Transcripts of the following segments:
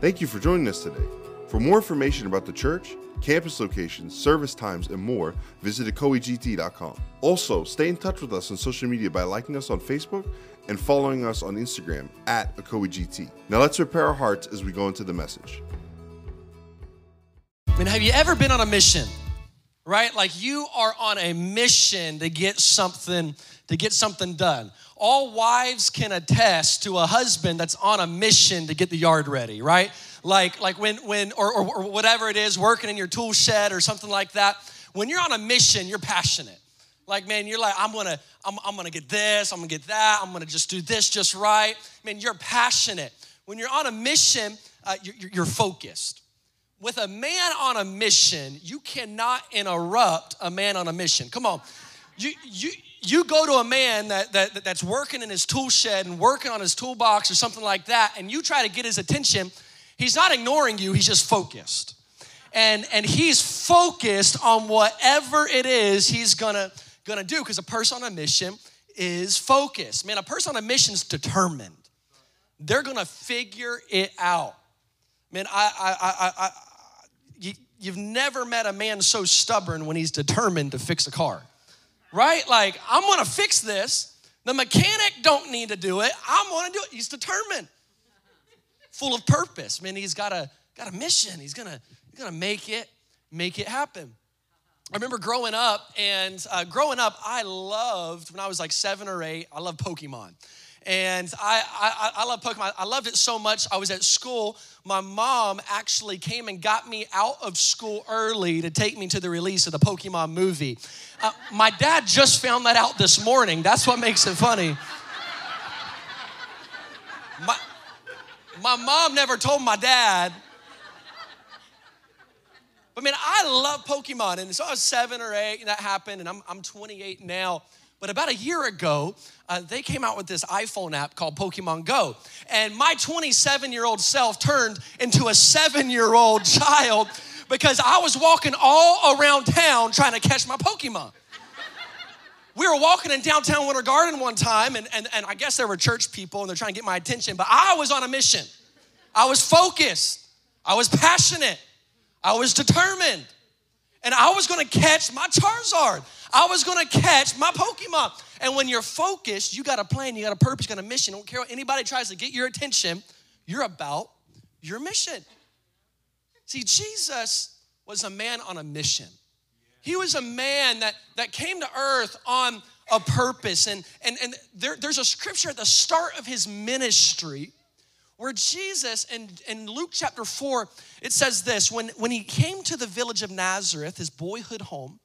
Thank you for joining us today. For more information about the church, campus locations, service times, and more, visit ecoegt.com. Also, stay in touch with us on social media by liking us on Facebook and following us on Instagram at ecoegt. Now let's prepare our hearts as we go into the message. I mean, have you ever been on a mission? Right? Like you are on a mission to get something to get something done. All wives can attest to a husband that's on a mission to get the yard ready, right? Like like when when or, or, or whatever it is, working in your tool shed or something like that. When you're on a mission, you're passionate. Like, man, you're like, I'm gonna, I'm, I'm gonna get this, I'm gonna get that, I'm gonna just do this just right. Man, you're passionate. When you're on a mission, uh, you're, you're focused with a man on a mission, you cannot interrupt a man on a mission. Come on. You, you, you go to a man that, that, that's working in his tool shed and working on his toolbox or something like that, and you try to get his attention, he's not ignoring you, he's just focused. And, and he's focused on whatever it is he's gonna, gonna do, because a person on a mission is focused. Man, a person on a mission is determined. They're gonna figure it out. Man, I, I, I, I, you've never met a man so stubborn when he's determined to fix a car, right? Like, I'm gonna fix this. The mechanic don't need to do it. I'm gonna do it. He's determined, full of purpose. Man, he's got a got a mission. He's gonna he's gonna make it make it happen. I remember growing up, and uh, growing up, I loved when I was like seven or eight. I loved Pokemon and I, I, I love Pokemon. I loved it so much. I was at school. My mom actually came and got me out of school early to take me to the release of the Pokemon movie. Uh, my dad just found that out this morning. That's what makes it funny. My, my mom never told my dad. But man, I love Pokemon. And so I was seven or eight, and that happened, and I'm, I'm 28 now. But about a year ago, uh, they came out with this iPhone app called Pokemon Go. And my 27 year old self turned into a seven year old child because I was walking all around town trying to catch my Pokemon. We were walking in downtown Winter Garden one time, and, and, and I guess there were church people and they're trying to get my attention, but I was on a mission. I was focused, I was passionate, I was determined and I was gonna catch my Charizard. I was gonna catch my Pokemon. And when you're focused, you got a plan, you got a purpose, you got a mission. Don't care what anybody tries to get your attention, you're about your mission. See, Jesus was a man on a mission. He was a man that, that came to earth on a purpose. And, and, and there, there's a scripture at the start of his ministry where Jesus in, in Luke chapter 4, it says this when, when he came to the village of Nazareth, his boyhood home,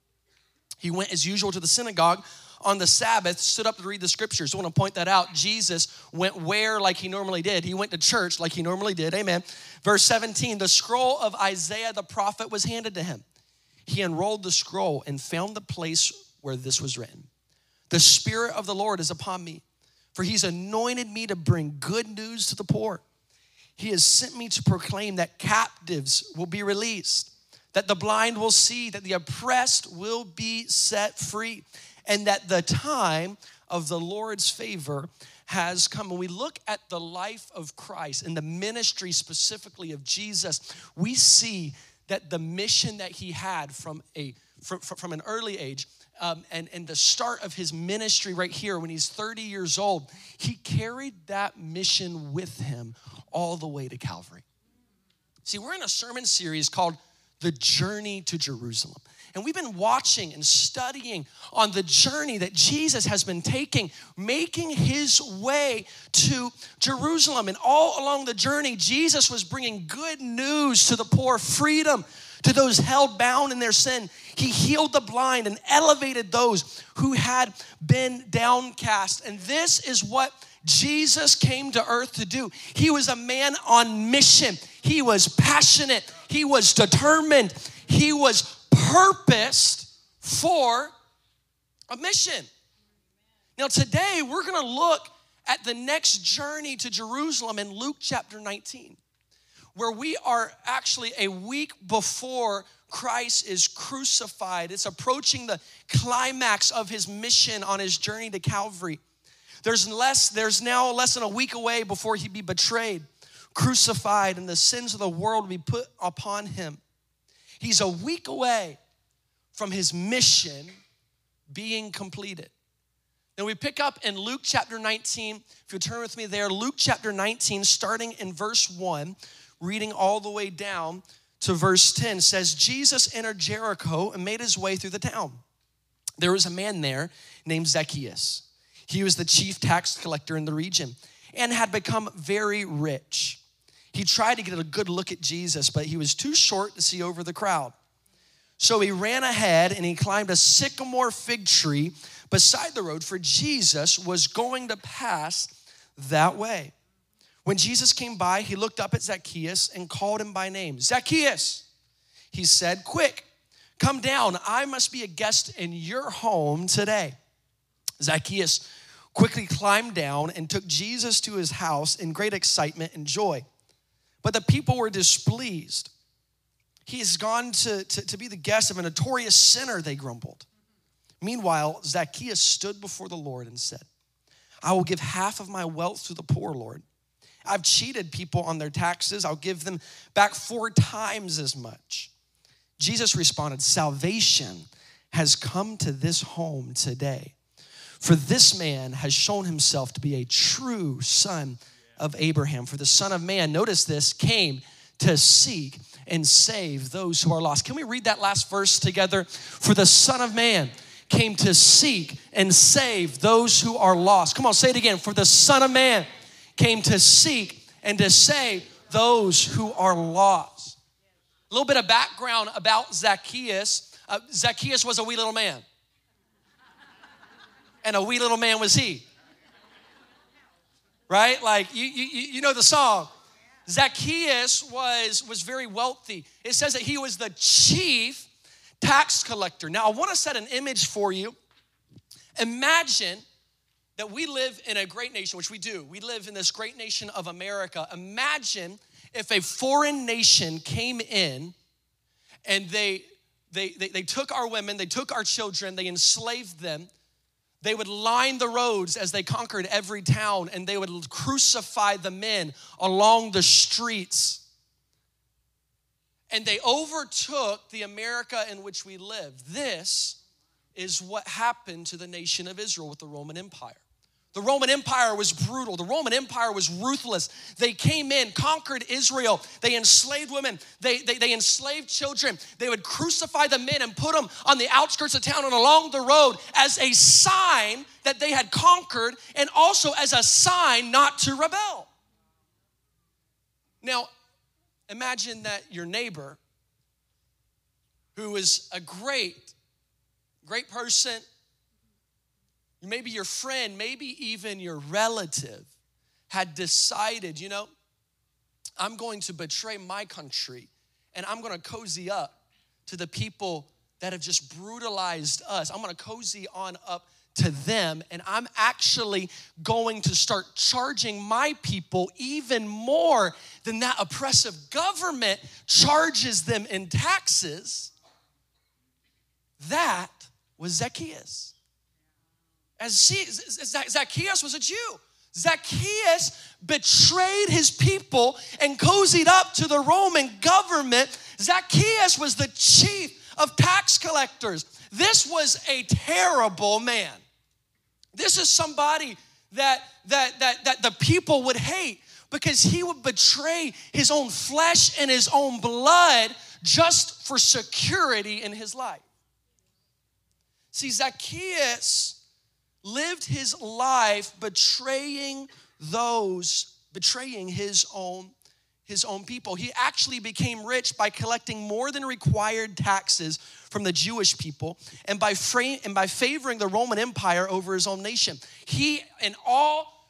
he went as usual to the synagogue on the Sabbath, stood up to read the scriptures. I want to point that out. Jesus went where like he normally did. He went to church like he normally did. Amen. Verse 17 the scroll of Isaiah the prophet was handed to him. He unrolled the scroll and found the place where this was written The Spirit of the Lord is upon me for he's anointed me to bring good news to the poor. He has sent me to proclaim that captives will be released, that the blind will see, that the oppressed will be set free, and that the time of the Lord's favor has come. When we look at the life of Christ and the ministry specifically of Jesus, we see that the mission that he had from a from, from an early age um, and, and the start of his ministry right here when he's 30 years old, he carried that mission with him all the way to Calvary. See, we're in a sermon series called The Journey to Jerusalem. And we've been watching and studying on the journey that Jesus has been taking, making his way to Jerusalem. And all along the journey, Jesus was bringing good news to the poor, freedom to those held bound in their sin. He healed the blind and elevated those who had been downcast. And this is what Jesus came to earth to do. He was a man on mission, he was passionate, he was determined, he was purposed for a mission. Now, today we're gonna look at the next journey to Jerusalem in Luke chapter 19 where we are actually a week before Christ is crucified. It's approaching the climax of his mission on his journey to Calvary. There's less, there's now less than a week away before he'd be betrayed, crucified and the sins of the world would be put upon him. He's a week away from his mission being completed. Then we pick up in Luke chapter 19. If you turn with me there, Luke chapter 19, starting in verse 1, reading all the way down to verse 10, says, Jesus entered Jericho and made his way through the town. There was a man there named Zacchaeus. He was the chief tax collector in the region and had become very rich. He tried to get a good look at Jesus, but he was too short to see over the crowd. So he ran ahead and he climbed a sycamore fig tree beside the road, for Jesus was going to pass that way. When Jesus came by, he looked up at Zacchaeus and called him by name. Zacchaeus, he said, Quick, come down. I must be a guest in your home today. Zacchaeus quickly climbed down and took Jesus to his house in great excitement and joy. But the people were displeased. He has gone to, to, to be the guest of a notorious sinner, they grumbled. Meanwhile, Zacchaeus stood before the Lord and said, I will give half of my wealth to the poor, Lord. I've cheated people on their taxes. I'll give them back four times as much. Jesus responded, Salvation has come to this home today. For this man has shown himself to be a true son of Abraham. For the Son of Man, notice this, came to seek and save those who are lost. Can we read that last verse together? For the Son of Man came to seek and save those who are lost. Come on, say it again. For the Son of Man came to seek and to save those who are lost. A little bit of background about Zacchaeus. Uh, Zacchaeus was a wee little man. And a wee little man was he. Right? Like, you, you, you know the song. Zacchaeus was, was very wealthy. It says that he was the chief tax collector. Now, I want to set an image for you. Imagine that we live in a great nation, which we do. We live in this great nation of America. Imagine if a foreign nation came in and they, they, they, they took our women, they took our children, they enslaved them. They would line the roads as they conquered every town and they would crucify the men along the streets. And they overtook the America in which we live. This is what happened to the nation of Israel with the Roman Empire. The Roman Empire was brutal. The Roman Empire was ruthless. They came in, conquered Israel. They enslaved women. They, they, they, enslaved children. They would crucify the men and put them on the outskirts of town and along the road as a sign that they had conquered and also as a sign not to rebel. Now, imagine that your neighbor, who is a great, great person, maybe your friend, maybe even your relative had decided, you know, I'm going to betray my country and I'm going to cozy up to the people that have just brutalized us. I'm going to cozy on up to them and I'm actually going to start charging my people even more than that oppressive government charges them in taxes. That was Zacchaeus as Zacchaeus was a Jew. Zacchaeus betrayed his people and cozied up to the Roman government. Zacchaeus was the chief of tax collectors. This was a terrible man. This is somebody that that that that the people would hate because he would betray his own flesh and his own blood just for security in his life. See, Zacchaeus lived his life betraying those, betraying his own his own people. He actually became rich by collecting more than required taxes from the Jewish people and by, frame, and by favoring the Roman Empire over his own nation. He, in all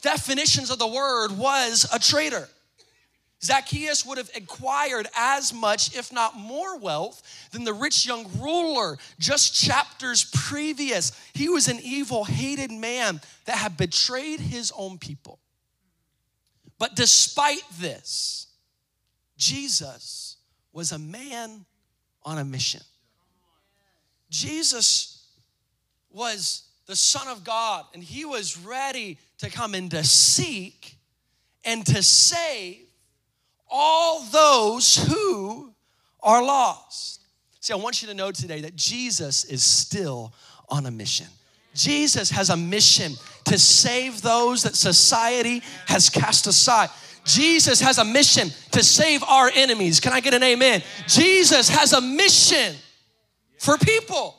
definitions of the word, was a traitor. Zacchaeus would have acquired as much, if not more, wealth than the rich young ruler just chapters previous. He was an evil, hated man that had betrayed his own people. But despite this, Jesus was a man on a mission. Jesus was the Son of God, and he was ready to come and to seek and to save all those who are lost. See, I want you to know today that Jesus is still on a mission. Jesus has a mission to save those that society has cast aside. Jesus has a mission to save our enemies. Can I get an amen? Jesus has a mission for people.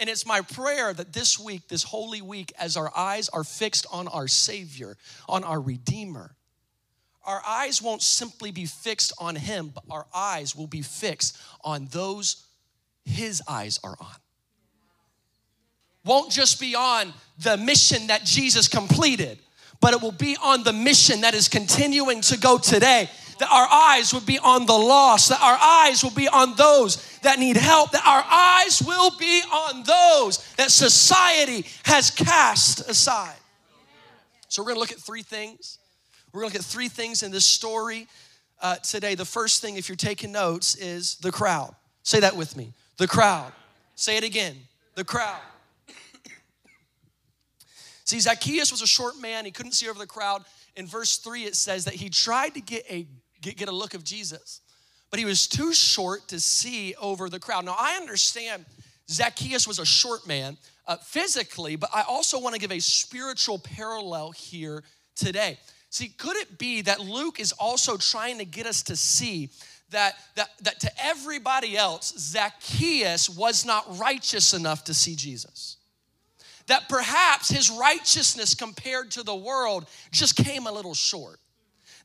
And it's my prayer that this week, this holy week, as our eyes are fixed on our Savior, on our Redeemer, our eyes won't simply be fixed on Him, but our eyes will be fixed on those His eyes are on won't just be on the mission that Jesus completed, but it will be on the mission that is continuing to go today. That our eyes would be on the lost, that our eyes will be on those that need help, that our eyes will be on those that society has cast aside. So, we're gonna look at three things. We're gonna look at three things in this story uh, today. The first thing, if you're taking notes, is the crowd. Say that with me the crowd. Say it again the crowd. See, Zacchaeus was a short man. He couldn't see over the crowd. In verse 3, it says that he tried to get a, get, get a look of Jesus, but he was too short to see over the crowd. Now, I understand Zacchaeus was a short man uh, physically, but I also want to give a spiritual parallel here today. See, could it be that Luke is also trying to get us to see that, that, that to everybody else, Zacchaeus was not righteous enough to see Jesus? that perhaps his righteousness compared to the world just came a little short.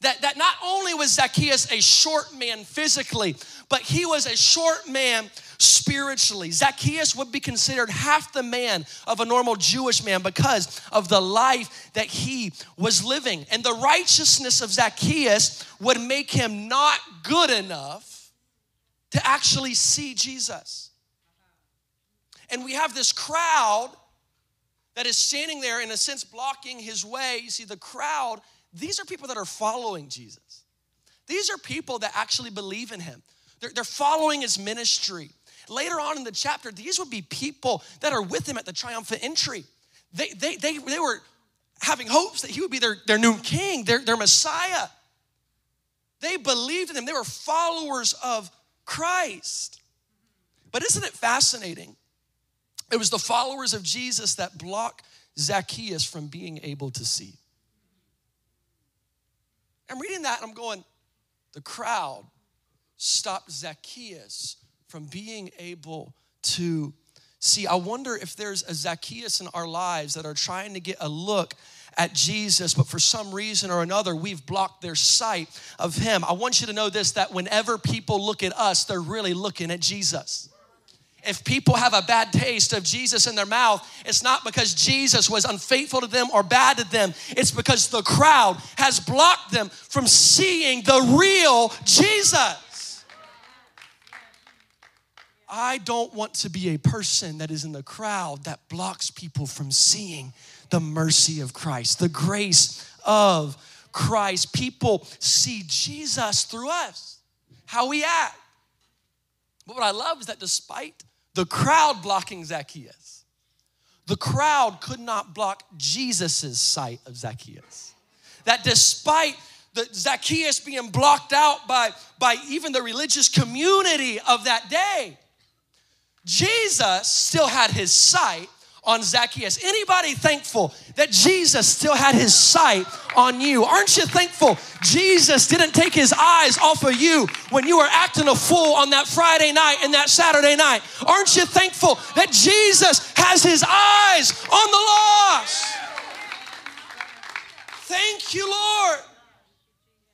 That, that not only was Zacchaeus a short man physically, but he was a short man spiritually. Zacchaeus would be considered half the man of a normal Jewish man because of the life that he was living. And the righteousness of Zacchaeus would make him not good enough to actually see Jesus. And we have this crowd that is standing there, in a sense, blocking his way. You see, the crowd, these are people that are following Jesus. These are people that actually believe in him, they're, they're following his ministry. Later on in the chapter, these would be people that are with him at the triumphant entry. They, they, they, they were having hopes that he would be their, their new king, their, their Messiah. They believed in him, they were followers of Christ. But isn't it fascinating it was the followers of Jesus that blocked Zacchaeus from being able to see. I'm reading that and I'm going, the crowd stopped Zacchaeus from being able to see. I wonder if there's a Zacchaeus in our lives that are trying to get a look at Jesus, but for some reason or another, we've blocked their sight of him. I want you to know this that whenever people look at us, they're really looking at Jesus if people have a bad taste of Jesus in their mouth, it's not because Jesus was unfaithful to them or bad to them. It's because the crowd has blocked them from seeing the real Jesus. I don't want to be a person that is in the crowd that blocks people from seeing the mercy of Christ, the grace of Christ. People see Jesus through us, how we act. But what I love is that despite the crowd blocking Zacchaeus. The crowd could not block Jesus' sight of Zacchaeus. That despite the Zacchaeus being blocked out by, by even the religious community of that day, Jesus still had his sight on Zacchaeus. Anybody thankful that Jesus still had his sight on you? Aren't you thankful Jesus didn't take his eyes off of you when you were acting a fool on that Friday night and that Saturday night? Aren't you thankful that Jesus has his eyes on the lost? Thank you, Lord.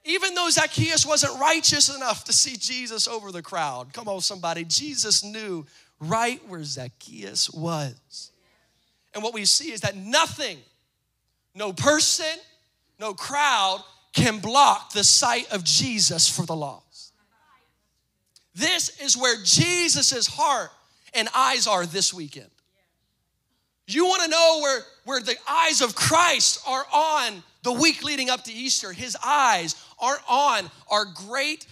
Even though Zacchaeus wasn't righteous enough to see Jesus over the crowd, come on, somebody, Jesus knew right where Zacchaeus was. And what we see is that nothing, no person, no crowd can block the sight of Jesus for the lost. This is where Jesus' heart and eyes are this weekend. You want to know where, where the eyes of Christ are on the week leading up to Easter. His eyes are on our great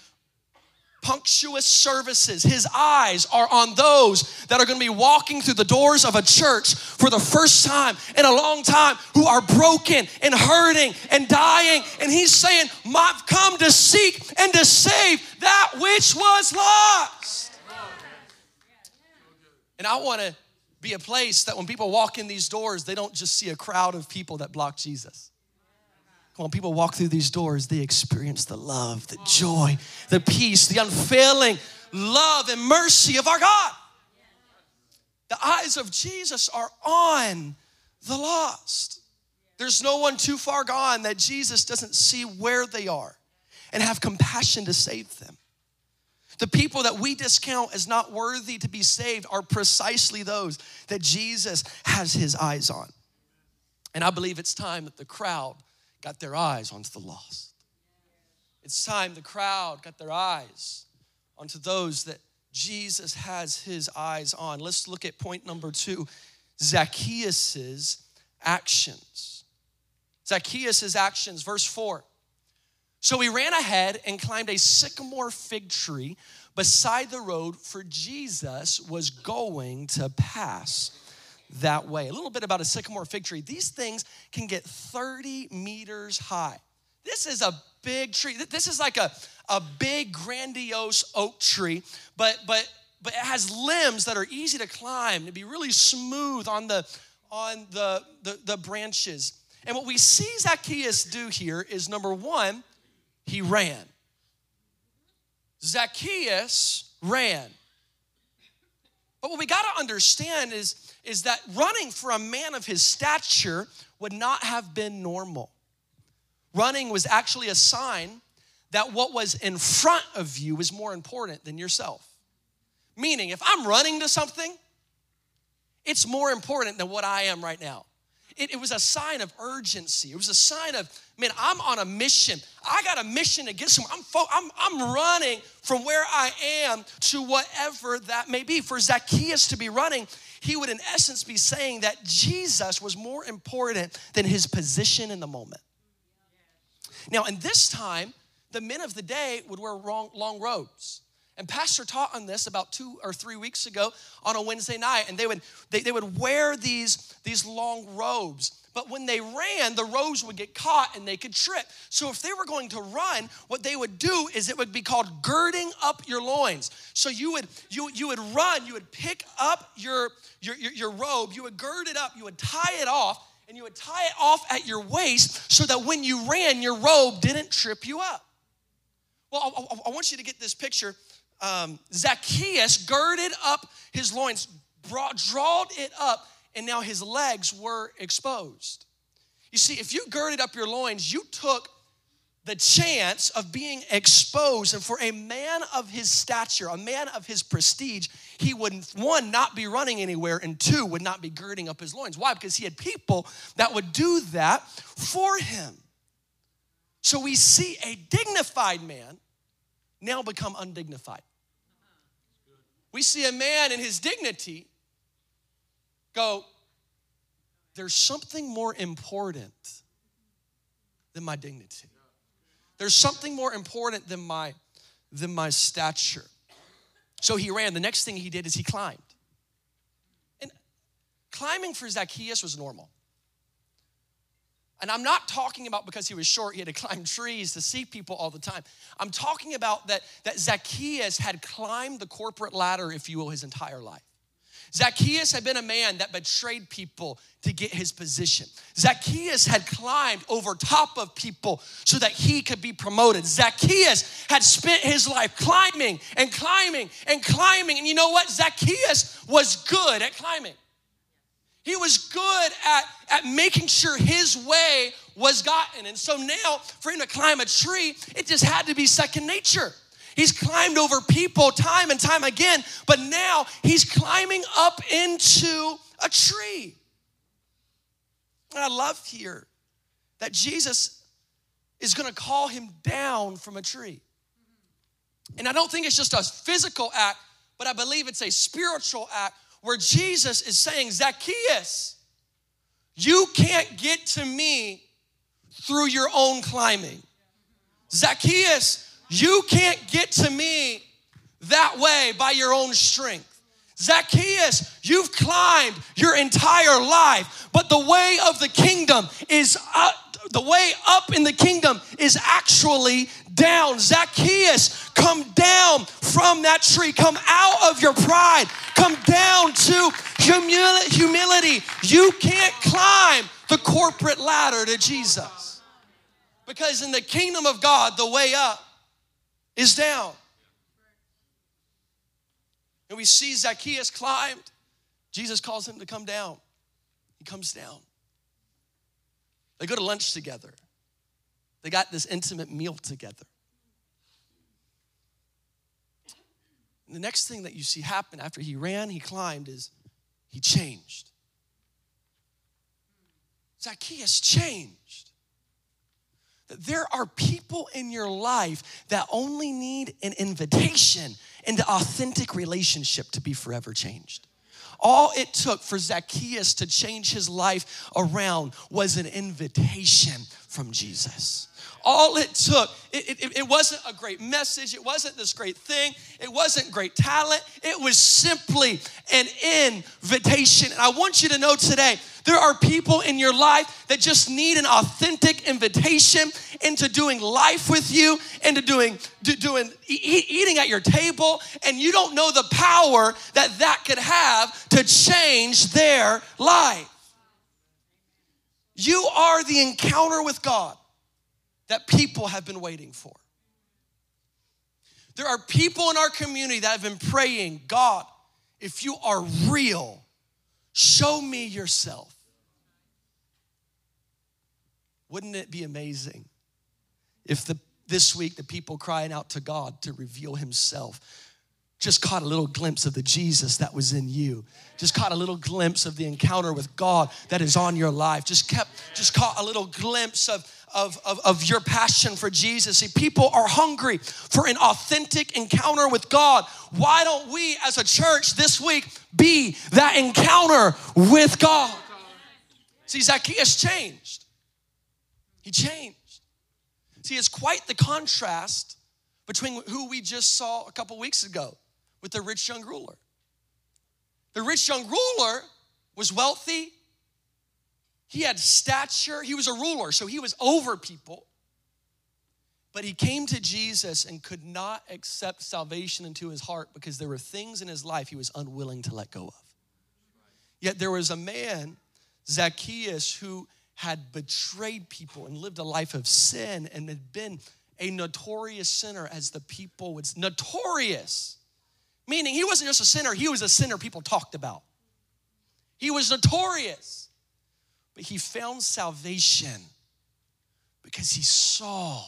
punctuous services. His eyes are on those that are going to be walking through the doors of a church for the first time in a long time who are broken and hurting and dying. And he's saying, I've come to seek and to save that which was lost. And I want to be a place that when people walk in these doors, they don't just see a crowd of people that block Jesus when people walk through these doors, they experience the love, the joy, the peace, the unfailing love and mercy of our God. The eyes of Jesus are on the lost. There's no one too far gone that Jesus doesn't see where they are and have compassion to save them. The people that we discount as not worthy to be saved are precisely those that Jesus has his eyes on. And I believe it's time that the crowd got their eyes onto the lost. It's time the crowd got their eyes onto those that Jesus has his eyes on. Let's look at point number two Zacchaeus' actions. Zacchaeus' actions, verse 4. So he ran ahead and climbed a sycamore fig tree beside the road, for Jesus was going to pass that way. A little bit about a sycamore fig tree. These things can get 30 meters high. This is a big tree. This is like a, a big, grandiose oak tree, but but but it has limbs that are easy to climb, to be really smooth on the on the, the, the branches. And what we see Zacchaeus do here is number one, he ran. Zacchaeus ran. But what we got to understand is is that running for a man of his stature would not have been normal. Running was actually a sign that what was in front of you was more important than yourself. Meaning, if I'm running to something, it's more important than what I am right now. It, it, was a sign of urgency. It was a sign of, man, I'm on a mission. I got a mission to get somewhere. I'm, fo- I'm, I'm running from where I am to whatever that may be. For Zacchaeus to be running, he would, in essence, be saying that Jesus was more important than his position in the moment. Now, in this time, the men of the day would wear long, long robes. And Pastor taught on this about two or three weeks ago on a Wednesday night, and they would they, they would wear these, these long robes. But when they ran, the robes would get caught and they could trip. So if they were going to run, what they would do is it would be called girding up your loins. So you would you you would run, you would pick up your your, your, your robe, you would gird it up, you would tie it off, and you would tie it off at your waist so that when you ran, your robe didn't trip you up. Well, I, I, I want you to get this picture. Um, Zacchaeus girded up his loins, brought, drawed it up, and now his legs were exposed. You see, if you girded up your loins, you took the chance of being exposed. And for a man of his stature, a man of his prestige, he would, one, not be running anywhere, and two, would not be girding up his loins. Why? Because he had people that would do that for him. So we see a dignified man now become undignified. We see a man in his dignity go, there's something more important than my dignity. There's something more important than my than my stature. So he ran. The next thing he did is he climbed. And climbing for Zacchaeus was normal. And I'm not talking about because he was short, he had to climb trees to see people all the time. I'm talking about that, that Zacchaeus had climbed the corporate ladder, if you will, his entire life. Zacchaeus had been a man that betrayed people to get his position. Zacchaeus had climbed over top of people so that he could be promoted. Zacchaeus had spent his life climbing and climbing and climbing. And you know what? Zacchaeus was good at climbing. He was good at, at making sure his way was gotten. And so now, for him to climb a tree, it just had to be second nature. He's climbed over people time and time again, but now he's climbing up into a tree. And I love here that Jesus is gonna call him down from a tree. And I don't think it's just a physical act, but I believe it's a spiritual act where Jesus is saying, Zacchaeus, you can't get to me through your own climbing. Zacchaeus, you can't get to me that way by your own strength. Zacchaeus, you've climbed your entire life, but the way of the kingdom is up, the way up in the kingdom is actually down. Zacchaeus, come down from that tree. Come out of your pride. Come down to humility. You can't climb the corporate ladder to Jesus. Because in the kingdom of God, the way up is down. And we see Zacchaeus climbed. Jesus calls him to come down. He comes down. They go to lunch together. They got this intimate meal together. And the next thing that you see happen after he ran, he climbed, is he changed. Zacchaeus changed. That there are people in your life that only need an invitation into authentic relationship to be forever changed. All it took for Zacchaeus to change his life around was an invitation from Jesus. All it took, it, it, it, wasn't a great message, it wasn't this great thing, it wasn't great talent, it was simply an invitation. And I want you to know today there are people in your life that just need an authentic invitation into doing life with you, into doing, do, doing e- eating at your table, and you don't know the power that that could have to change their life. You are the encounter with God that people have been waiting for. There are people in our community that have been praying, God, if you are real, show me yourself. Wouldn't it be amazing if the, this week the people crying out to God to reveal Himself just caught a little glimpse of the Jesus that was in you. Just caught a little glimpse of the encounter with God that is on your life. Just kept, just caught a little glimpse of, of, of, of your passion for Jesus. See, people are hungry for an authentic encounter with God. Why don't we as a church this week be that encounter with God? See, Zacchaeus changed. He changed. See, it's quite the contrast between who we just saw a couple weeks ago with the rich young ruler. The rich young ruler was wealthy, he had stature, he was a ruler, so he was over people. But he came to Jesus and could not accept salvation into his heart because there were things in his life he was unwilling to let go of. Yet there was a man, Zacchaeus, who had betrayed people and lived a life of sin and had been a notorious sinner as the people would notorious meaning he wasn't just a sinner he was a sinner people talked about he was notorious but he found salvation because he saw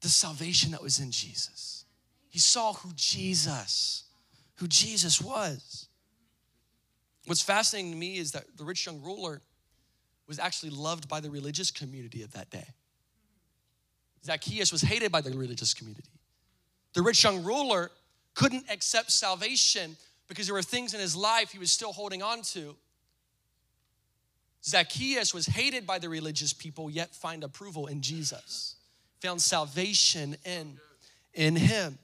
the salvation that was in Jesus he saw who Jesus who Jesus was What's fascinating to me is that the rich young ruler was actually loved by the religious community of that day. Zacchaeus was hated by the religious community. The rich young ruler couldn't accept salvation because there were things in his life he was still holding on to. Zacchaeus was hated by the religious people, yet find approval in Jesus, found salvation in, in him.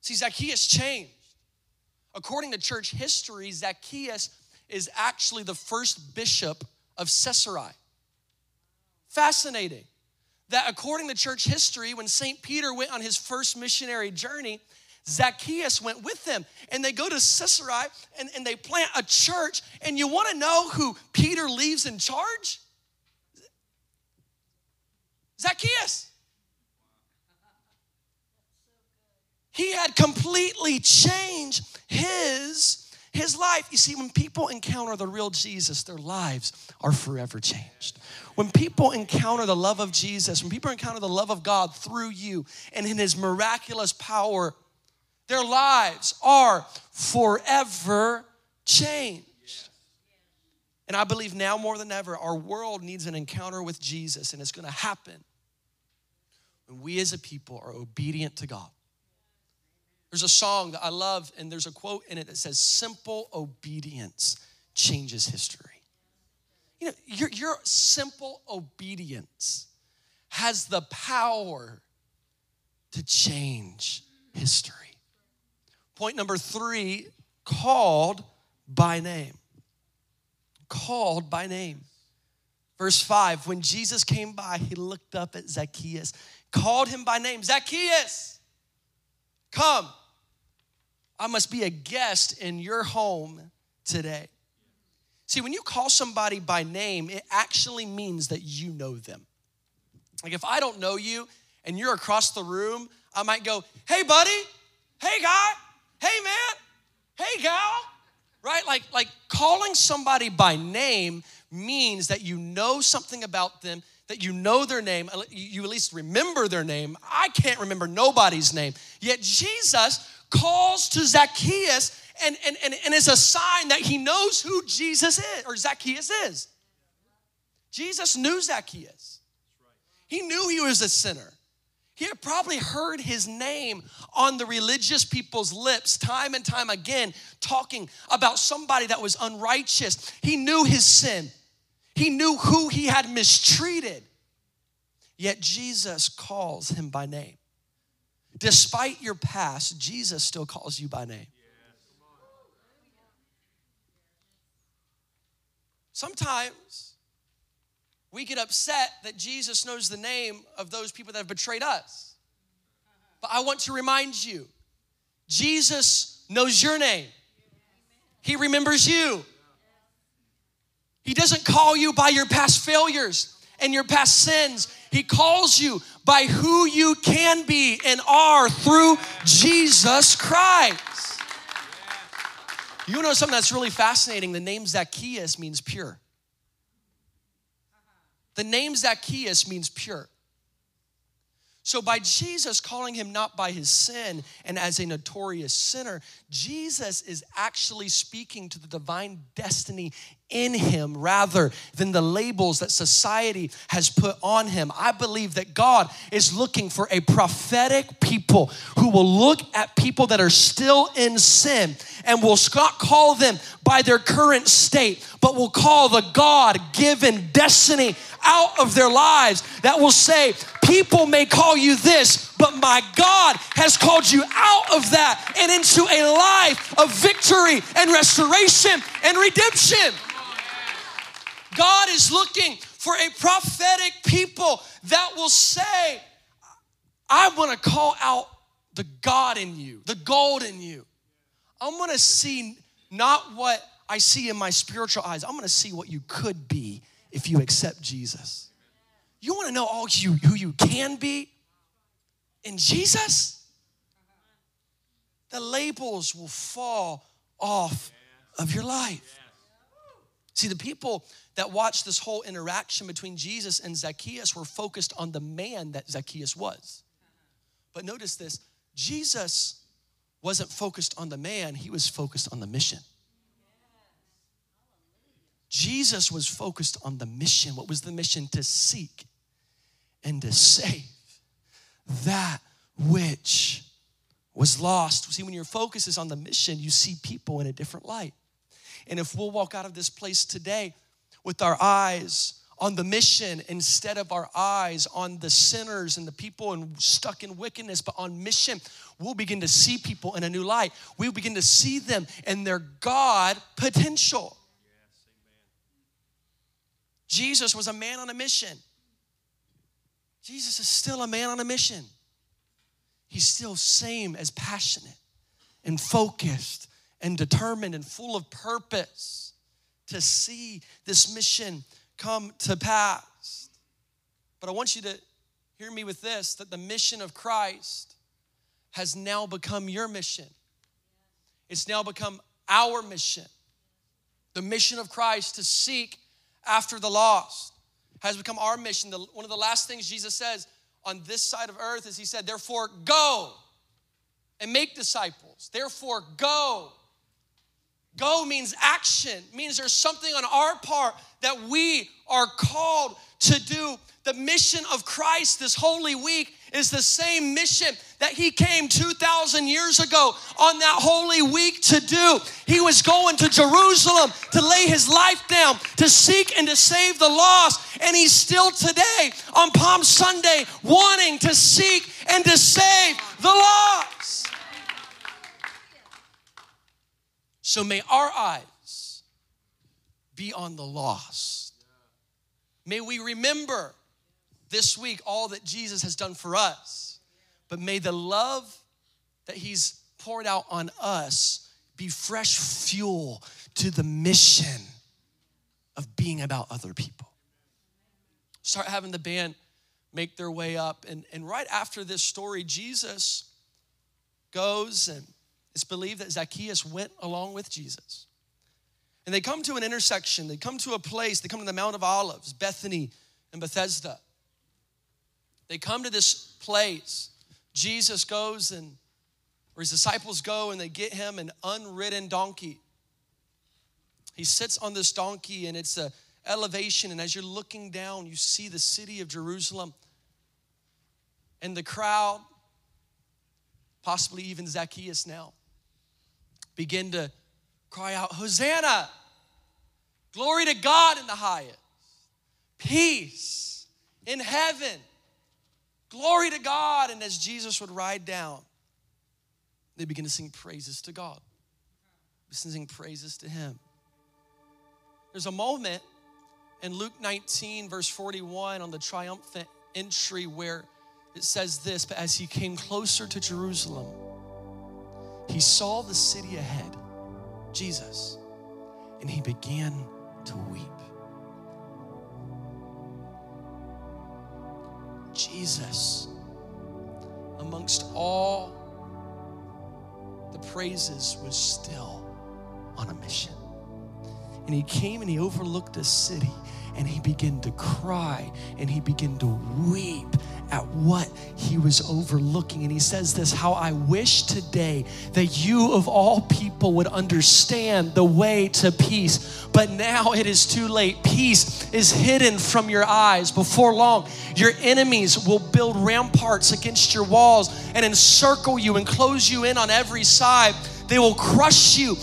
See, Zacchaeus changed. According to church history, Zacchaeus is actually the first bishop of Caesarea. Fascinating that according to church history, when St. Peter went on his first missionary journey, Zacchaeus went with them and they go to Caesarea and, and they plant a church. And you want to know who Peter leaves in charge? Zacchaeus. He had completely changed his his life. You see, when people encounter the real Jesus, their lives are forever changed. When people encounter the love of Jesus, when people encounter the love of God through you and in his miraculous power, their lives are forever changed. And I believe now more than ever, our world needs an encounter with Jesus, and it's gonna happen when we as a people are obedient to God. There's a song that I love, and there's a quote in it that says, Simple obedience changes history. You know, your, your simple obedience has the power to change history. Point number three called by name. Called by name. Verse 5 When Jesus came by, he looked up at Zacchaeus, called him by name Zacchaeus, come. I must be a guest in your home today. See, when you call somebody by name, it actually means that you know them. Like if I don't know you and you're across the room, I might go, hey, buddy, hey, guy, hey, man, hey, gal, right? Like, like calling somebody by name means that you know something about them, that you know their name, you at least remember their name. I can't remember nobody's name. Yet Jesus calls to Zacchaeus and, and, and, and is a sign that he knows who Jesus is or Zacchaeus is. Jesus knew Zacchaeus. He knew he was a sinner. He had probably heard his name on the religious people's lips time and time again, talking about somebody that was unrighteous. He knew his sin, he knew who he had mistreated. Yet Jesus calls him by name. Despite your past, Jesus still calls you by name. Sometimes we get upset that Jesus knows the name of those people that have betrayed us. But I want to remind you Jesus knows your name, He remembers you. He doesn't call you by your past failures and your past sins. He calls you by who you can be and are through Jesus Christ. You know something that's really fascinating? The name Zacchaeus means pure. The name Zacchaeus means pure. So, by Jesus calling him not by his sin and as a notorious sinner, Jesus is actually speaking to the divine destiny in him rather than the labels that society has put on him. I believe that God is looking for a prophetic people who will look at people that are still in sin and will not call them by their current state, but will call the God given destiny out of their lives that will say, People may call you this, but my God has called you out of that and into a life of victory and restoration and redemption. God is looking for a prophetic people that will say, I want to call out the God in you, the gold in you. I'm going to see not what I see in my spiritual eyes, I'm going to see what you could be if you accept Jesus. You want to know all you who you can be in Jesus? The labels will fall off of your life. See, the people that watched this whole interaction between Jesus and Zacchaeus were focused on the man that Zacchaeus was. But notice this Jesus wasn't focused on the man, he was focused on the mission. Jesus was focused on the mission. What was the mission? To seek and to save that which was lost. See, when your focus is on the mission, you see people in a different light. And if we'll walk out of this place today with our eyes on the mission instead of our eyes on the sinners and the people and stuck in wickedness, but on mission, we'll begin to see people in a new light. We'll begin to see them in their God potential. Jesus was a man on a mission. Jesus is still a man on a mission. He's still same as passionate and focused and determined and full of purpose to see this mission come to pass. But I want you to hear me with this that the mission of Christ has now become your mission. It's now become our mission. The mission of Christ to seek after the lost has become our mission. The, one of the last things Jesus says on this side of earth is He said, Therefore, go and make disciples. Therefore, go. Go means action, means there's something on our part that we are called to do. The mission of Christ this Holy Week is the same mission that he came 2,000 years ago on that Holy Week to do. He was going to Jerusalem to lay his life down, to seek and to save the lost. And he's still today on Palm Sunday wanting to seek and to save the lost. So may our eyes be on the lost. May we remember this week all that Jesus has done for us, but may the love that He's poured out on us be fresh fuel to the mission of being about other people. Start having the band make their way up. And, and right after this story, Jesus goes and it's believed that Zacchaeus went along with Jesus. And they come to an intersection, they come to a place, they come to the Mount of Olives, Bethany and Bethesda. They come to this place. Jesus goes and, or his disciples go and they get him an unridden donkey. He sits on this donkey and it's a elevation and as you're looking down you see the city of Jerusalem and the crowd possibly even Zacchaeus now begin to cry out hosanna glory to God in the highest peace in heaven glory to God. And as Jesus would ride down they begin to sing praises to God. Sing praises to him. There's a moment in Luke 19, verse 41, on the triumphant entry where it says this But as he came closer to Jerusalem, he saw the city ahead, Jesus, and he began to weep. Jesus, amongst all the praises, was still on a mission. And he came and he overlooked a city and he began to cry and he began to weep at what he was overlooking. And he says this How I wish today that you of all people would understand the way to peace, but now it is too late. Peace is hidden from your eyes. Before long, your enemies will build ramparts against your walls and encircle you and close you in on every side. They will crush you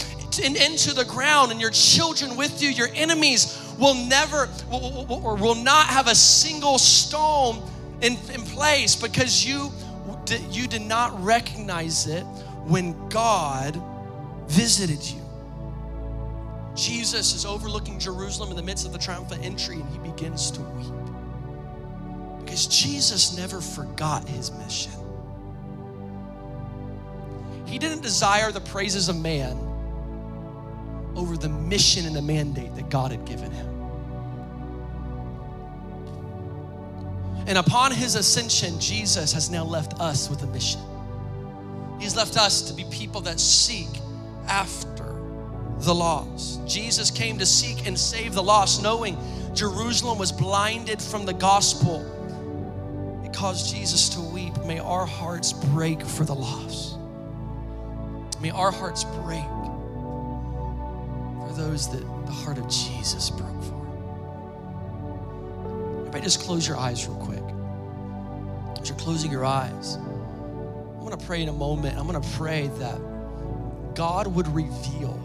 in, into the ground and your children with you. Your enemies will never or will not have a single stone in, in place because you you did not recognize it when God visited you. Jesus is overlooking Jerusalem in the midst of the triumphant entry and he begins to weep. Because Jesus never forgot his mission. He didn't desire the praises of man over the mission and the mandate that God had given him. And upon his ascension, Jesus has now left us with a mission. He's left us to be people that seek after the lost. Jesus came to seek and save the lost, knowing Jerusalem was blinded from the gospel. It caused Jesus to weep. May our hearts break for the lost. May our hearts break for those that the heart of Jesus broke for. Everybody just close your eyes real quick. As you're closing your eyes, I'm gonna pray in a moment. I'm gonna pray that God would reveal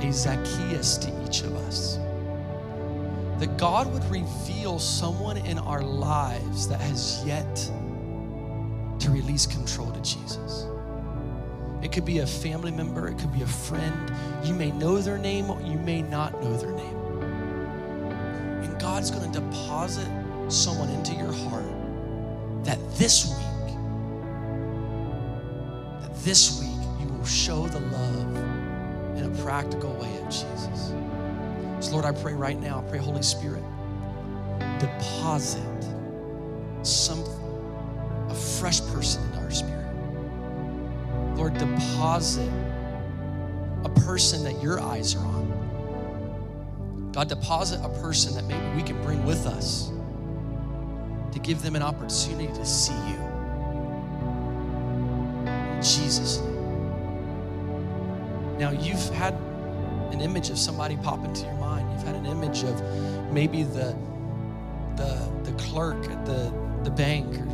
a Zacchaeus to each of us. That God would reveal someone in our lives that has yet to release control to Jesus. It could be a family member, it could be a friend. You may know their name, you may not know their name. God's gonna deposit someone into your heart that this week, that this week you will show the love in a practical way of Jesus. So, Lord, I pray right now, I pray, Holy Spirit, deposit some a fresh person in our spirit. Lord, deposit a person that your eyes are on. God, deposit a person that maybe we can bring with us to give them an opportunity to see you. In Jesus' name. Now, you've had an image of somebody pop into your mind. You've had an image of maybe the, the, the clerk at the, the bank or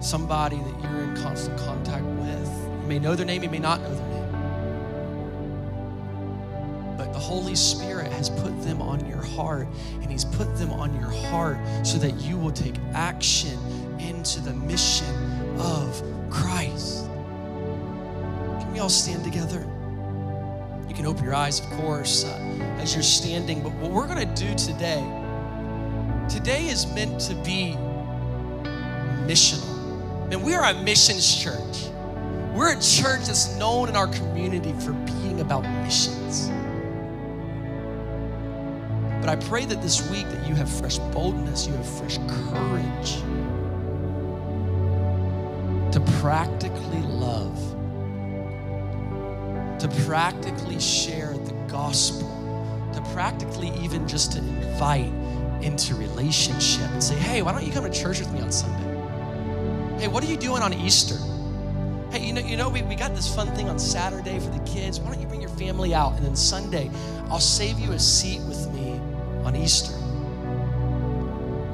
somebody that you're in constant contact with. You may know their name, you may not know their name. The Holy Spirit has put them on your heart, and He's put them on your heart so that you will take action into the mission of Christ. Can we all stand together? You can open your eyes, of course, uh, as you're standing. But what we're going to do today, today is meant to be missional. And we are a missions church. We're a church that's known in our community for being about missions. But I pray that this week that you have fresh boldness, you have fresh courage to practically love, to practically share the gospel, to practically even just to invite into relationship and say, hey, why don't you come to church with me on Sunday? Hey, what are you doing on Easter? Hey, you know, you know, we, we got this fun thing on Saturday for the kids. Why don't you bring your family out? And then Sunday, I'll save you a seat with on Easter.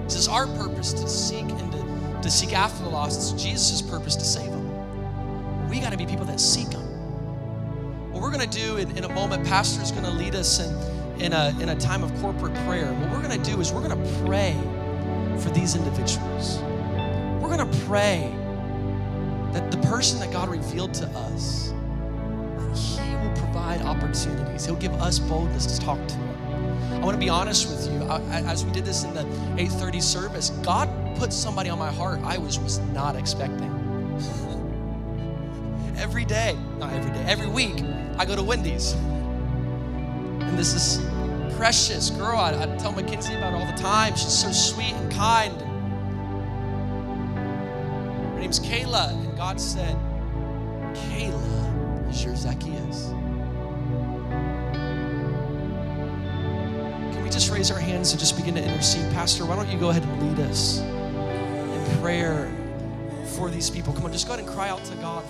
This is our purpose to seek and to, to seek after the lost. It's Jesus' purpose to save them. We got to be people that seek them. What we're going to do in, in a moment, Pastor is going to lead us in, in, a, in a time of corporate prayer. What we're going to do is we're going to pray for these individuals. We're going to pray that the person that God revealed to us, He will provide opportunities. He'll give us boldness to talk to want to be honest with you. I, as we did this in the 8:30 service, God put somebody on my heart I was was not expecting. every day, not every day, every week, I go to Wendy's, and this is precious girl. I, I tell Mackenzie about all the time. She's so sweet and kind. Her name's Kayla, and God said, Kayla is your Zacchaeus. Just raise our hands and just begin to intercede? Pastor, why don't you go ahead and lead us in prayer for these people? Come on, just go ahead and cry out to God